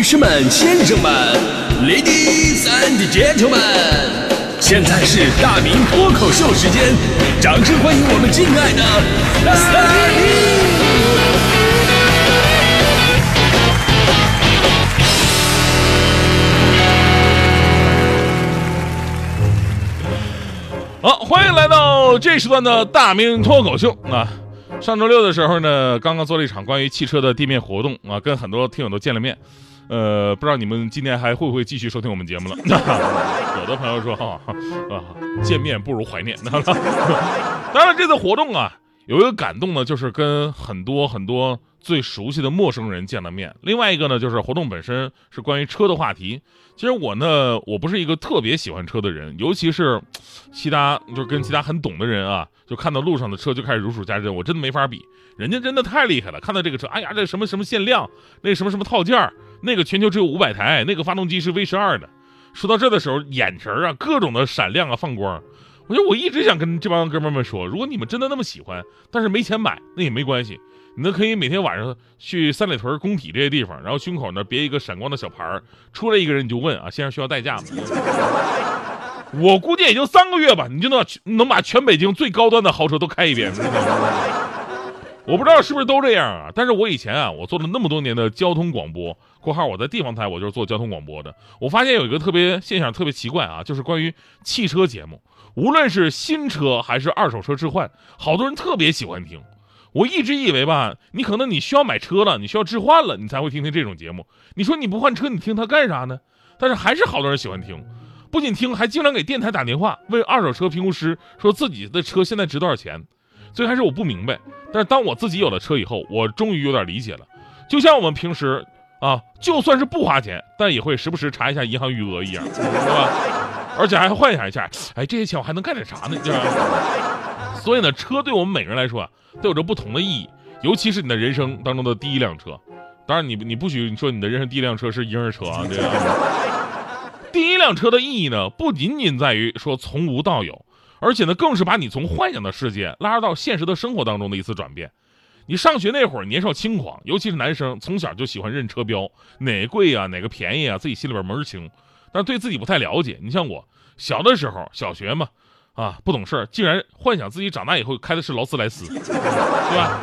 女士们、先生们，Ladies and Gentlemen，现在是大明脱口秀时间，掌声欢迎我们敬爱的大明！好，欢迎来到这时段的大明脱口秀啊！上周六的时候呢，刚刚做了一场关于汽车的地面活动啊，跟很多听友都见了面。呃，不知道你们今天还会不会继续收听我们节目了？有的朋友说哈啊，见面不如怀念。当然，这次活动啊，有一个感动呢，就是跟很多很多最熟悉的陌生人见了面。另外一个呢，就是活动本身是关于车的话题。其实我呢，我不是一个特别喜欢车的人，尤其是其他就是跟其他很懂的人啊，就看到路上的车就开始如数家珍，我真的没法比。人家真的太厉害了，看到这个车，哎呀，这什么什么限量，那什么什么套件，那个全球只有五百台，那个发动机是 V 十二的。说到这的时候，眼神啊，各种的闪亮啊，放光。我觉得我一直想跟这帮哥们们说，如果你们真的那么喜欢，但是没钱买，那也没关系。你都可以每天晚上去三里屯工体这些地方，然后胸口那别一个闪光的小牌儿，出来一个人你就问啊，先生需要代驾吗？我估计也就三个月吧，你就能能把全北京最高端的豪车都开一遍。我不知道是不是都这样啊，但是我以前啊，我做了那么多年的交通广播（括号我在地方台，我就是做交通广播的），我发现有一个特别现象，特别奇怪啊，就是关于汽车节目，无论是新车还是二手车置换，好多人特别喜欢听。我一直以为吧，你可能你需要买车了，你需要置换了，你才会听听这种节目。你说你不换车，你听它干啥呢？但是还是好多人喜欢听，不仅听，还经常给电台打电话问二手车评估师，说自己的车现在值多少钱。最开始我不明白，但是当我自己有了车以后，我终于有点理解了。就像我们平时啊，就算是不花钱，但也会时不时查一下银行余额一样，对吧？而且还幻想一下，哎，这些钱我还能干点啥呢？对吧？所以呢，车对我们每个人来说啊，都有着不同的意义，尤其是你的人生当中的第一辆车。当然，你你不许你说你的人生第一辆车是婴儿车啊，对吧？第一辆车的意义呢，不仅仅在于说从无到有，而且呢，更是把你从幻想的世界拉入到现实的生活当中的一次转变。你上学那会儿年少轻狂，尤其是男生，从小就喜欢认车标，哪个贵啊，哪个便宜啊，自己心里边门儿清，但对自己不太了解。你像我小的时候，小学嘛。啊，不懂事儿，竟然幻想自己长大以后开的是劳斯莱斯，对吧？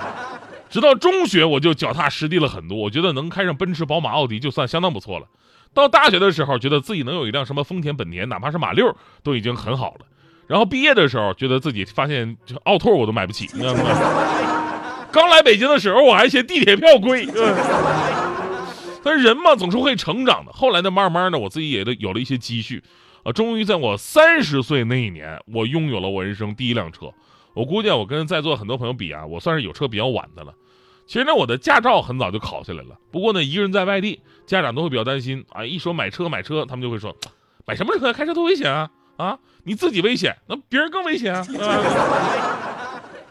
直到中学，我就脚踏实地了很多，我觉得能开上奔驰、宝马、奥迪就算相当不错了。到大学的时候，觉得自己能有一辆什么丰田、本田，哪怕是马六，都已经很好了。然后毕业的时候，觉得自己发现奥拓我都买不起，你知道吗？刚来北京的时候，我还嫌地铁票贵。但是人嘛，总是会成长的。后来呢，慢慢的，我自己也都有了一些积蓄。啊，终于在我三十岁那一年，我拥有了我人生第一辆车。我估计我跟在座很多朋友比啊，我算是有车比较晚的了。其实呢，我的驾照很早就考下来了。不过呢，一个人在外地，家长都会比较担心啊。一说买车买车，他们就会说，买什么车？开车多危险啊！啊，你自己危险，那别人更危险啊。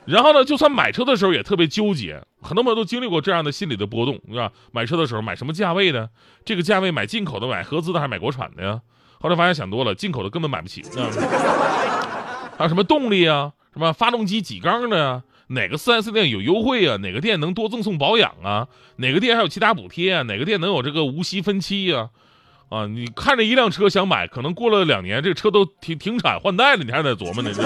然后呢，就算买车的时候也特别纠结，很多朋友都经历过这样的心理的波动，是吧？买车的时候买什么价位的？这个价位买进口的、买合资的还是买国产的呀？后来发现想多了，进口的根本买不起。还有什么动力啊？什么发动机几缸的呀？哪个 4S 店有优惠啊？哪个店能多赠送保养啊？哪个店还有其他补贴啊？哪个店能有这个无息分期呀？啊，你看着一辆车想买，可能过了两年，这个车都停停产换代了，你还在琢磨呢。这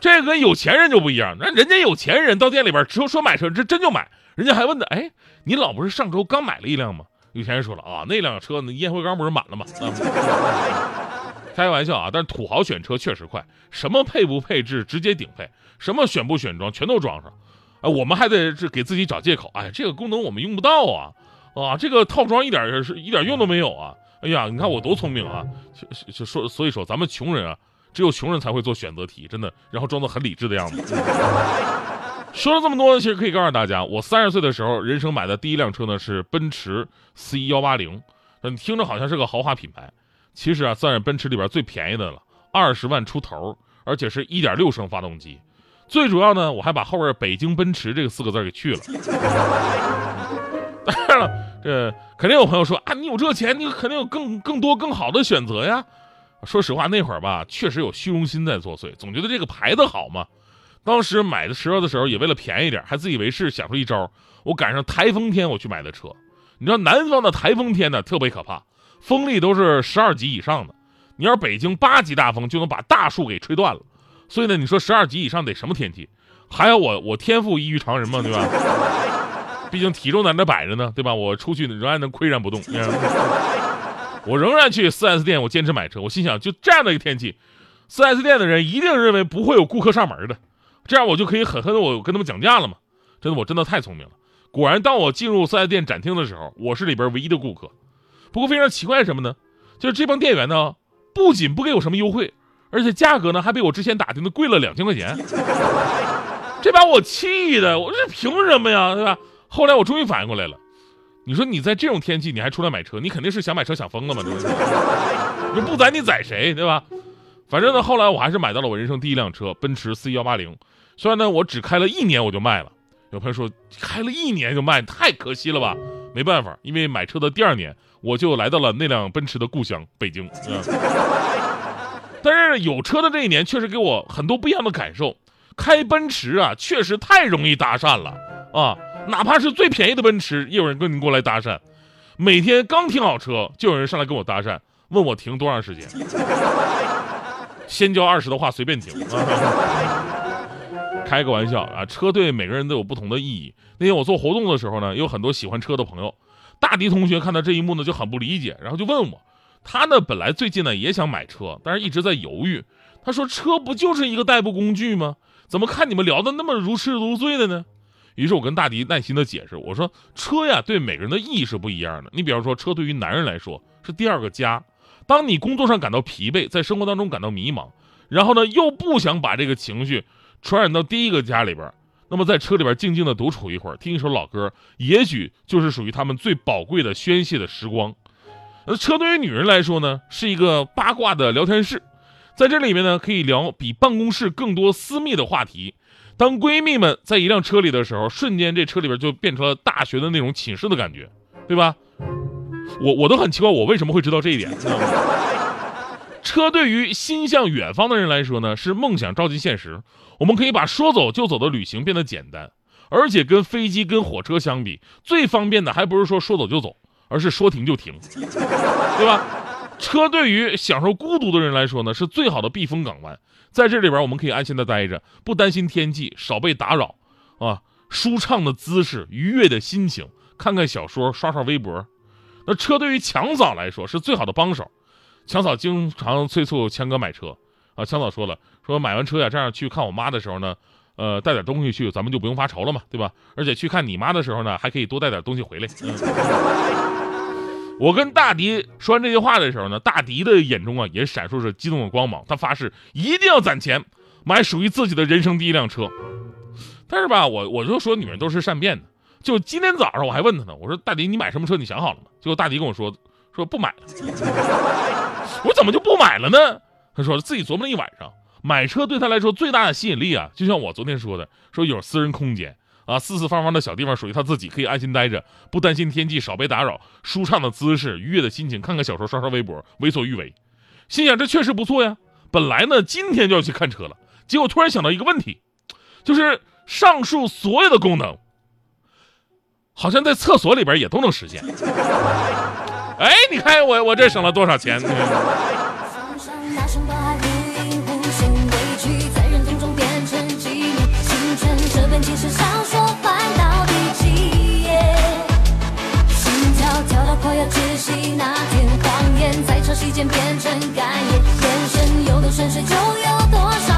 这跟有钱人就不一样，那人家有钱人到店里边说说买车，这真就买。人家还问的，哎，你老不是上周刚买了一辆吗？有钱人说了啊，那辆车那烟灰缸不是满了吗？开玩笑啊，但是土豪选车确实快，什么配不配置直接顶配，什么选不选装全都装上。啊，我们还得是给自己找借口，哎，这个功能我们用不到啊，啊，这个套装一点是一点用都没有啊。哎呀，你看我多聪明啊，就就说所以说咱们穷人啊，只有穷人才会做选择题，真的，然后装作很理智的样子。说了这么多，其实可以告诉大家，我三十岁的时候，人生买的第一辆车呢是奔驰 C 幺八零，你听着好像是个豪华品牌，其实啊算是奔驰里边最便宜的了，二十万出头，而且是一点六升发动机。最主要呢，我还把后边“北京奔驰”这个四个字给去了。当然了，这肯定有朋友说啊，你有这钱，你肯定有更更多更好的选择呀。说实话，那会儿吧，确实有虚荣心在作祟，总觉得这个牌子好嘛。当时买的车的时候，也为了便宜点，还自以为是，想出一招。我赶上台风天，我去买的车，你知道南方的台风天呢特别可怕，风力都是十二级以上的。你要是北京八级大风就能把大树给吹断了，所以呢，你说十二级以上得什么天气？还有我我天赋异于常人嘛，对吧？毕竟体重在那摆着呢，对吧？我出去仍然能岿然不动。我仍然去 4S 店，我坚持买车。我心想，就这样的一个天气，4S 店的人一定认为不会有顾客上门的，这样我就可以狠狠的我跟他们讲价了嘛。真的，我真的太聪明了。果然，当我进入 4S 店展厅的时候，我是里边唯一的顾客。不过非常奇怪什么呢？就是这帮店员呢，不仅不给我什么优惠，而且价格呢还比我之前打听的贵了两千块钱。这把我气的，我这凭什么呀，对吧？后来我终于反应过来了。你说你在这种天气你还出来买车，你肯定是想买车想疯了嘛？你不宰你宰谁，对吧？反正呢，后来我还是买到了我人生第一辆车，奔驰 C 幺八零。虽然呢，我只开了一年我就卖了。有朋友说开了一年就卖，太可惜了吧？没办法，因为买车的第二年我就来到了那辆奔驰的故乡北京。但是有车的这一年确实给我很多不一样的感受。开奔驰啊，确实太容易搭讪了啊！哪怕是最便宜的奔驰，也有人跟你过来搭讪。每天刚停好车，就有人上来跟我搭讪，问我停多长时间。先交二十的话随便停啊。开个玩笑啊，车对每个人都有不同的意义。那天我做活动的时候呢，有很多喜欢车的朋友。大迪同学看到这一幕呢，就很不理解，然后就问我，他呢本来最近呢也想买车，但是一直在犹豫。他说车不就是一个代步工具吗？怎么看你们聊的那么如痴如醉的呢？于是我跟大迪耐心的解释，我说车呀，对每个人的意义是不一样的。你比方说，车对于男人来说是第二个家。当你工作上感到疲惫，在生活当中感到迷茫，然后呢又不想把这个情绪传染到第一个家里边，那么在车里边静静的独处一会儿，听一首老歌，也许就是属于他们最宝贵的宣泄的时光。那车对于女人来说呢，是一个八卦的聊天室。在这里面呢，可以聊比办公室更多私密的话题。当闺蜜们在一辆车里的时候，瞬间这车里边就变成了大学的那种寝室的感觉，对吧？我我都很奇怪，我为什么会知道这一点？车对于心向远方的人来说呢，是梦想照进现实。我们可以把说走就走的旅行变得简单，而且跟飞机、跟火车相比，最方便的还不是说说走就走，而是说停就停，对吧？车对于享受孤独的人来说呢，是最好的避风港湾。在这里边，我们可以安心的待着，不担心天气，少被打扰，啊，舒畅的姿势，愉悦的心情，看看小说，刷刷微博。那车对于强嫂来说是最好的帮手。强嫂经常催促强哥买车，啊，强嫂说了，说买完车呀，这样去看我妈的时候呢，呃，带点东西去，咱们就不用发愁了嘛，对吧？而且去看你妈的时候呢，还可以多带点东西回来。我跟大迪说完这句话的时候呢，大迪的眼中啊也闪烁着激动的光芒。他发誓一定要攒钱买属于自己的人生第一辆车。但是吧，我我就说女人都是善变的。就今天早上我还问他呢，我说大迪你买什么车？你想好了吗？结果大迪跟我说说不买了。我怎么就不买了呢？他说自己琢磨了一晚上，买车对他来说最大的吸引力啊，就像我昨天说的，说有私人空间。啊，四四方方的小地方属于他自己，可以安心待着，不担心天气，少被打扰，舒畅的姿势，愉悦的心情，看看小说，刷刷微博，为所欲为。心想这确实不错呀。本来呢，今天就要去看车了，结果突然想到一个问题，就是上述所有的功能，好像在厕所里边也都能实现。哎，你看我我这省了多少钱？在潮汐间变成干叶，眼神有多深邃，就有多少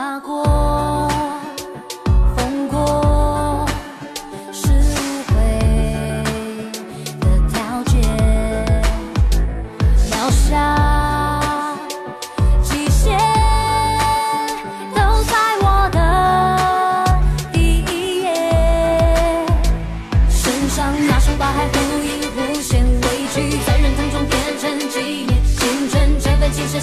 傻过，疯过，是无悔的条件，渺小极限都在我的第一页。身上那双疤还忽隐忽现，委屈在人疼中变成纪念，青春这份情深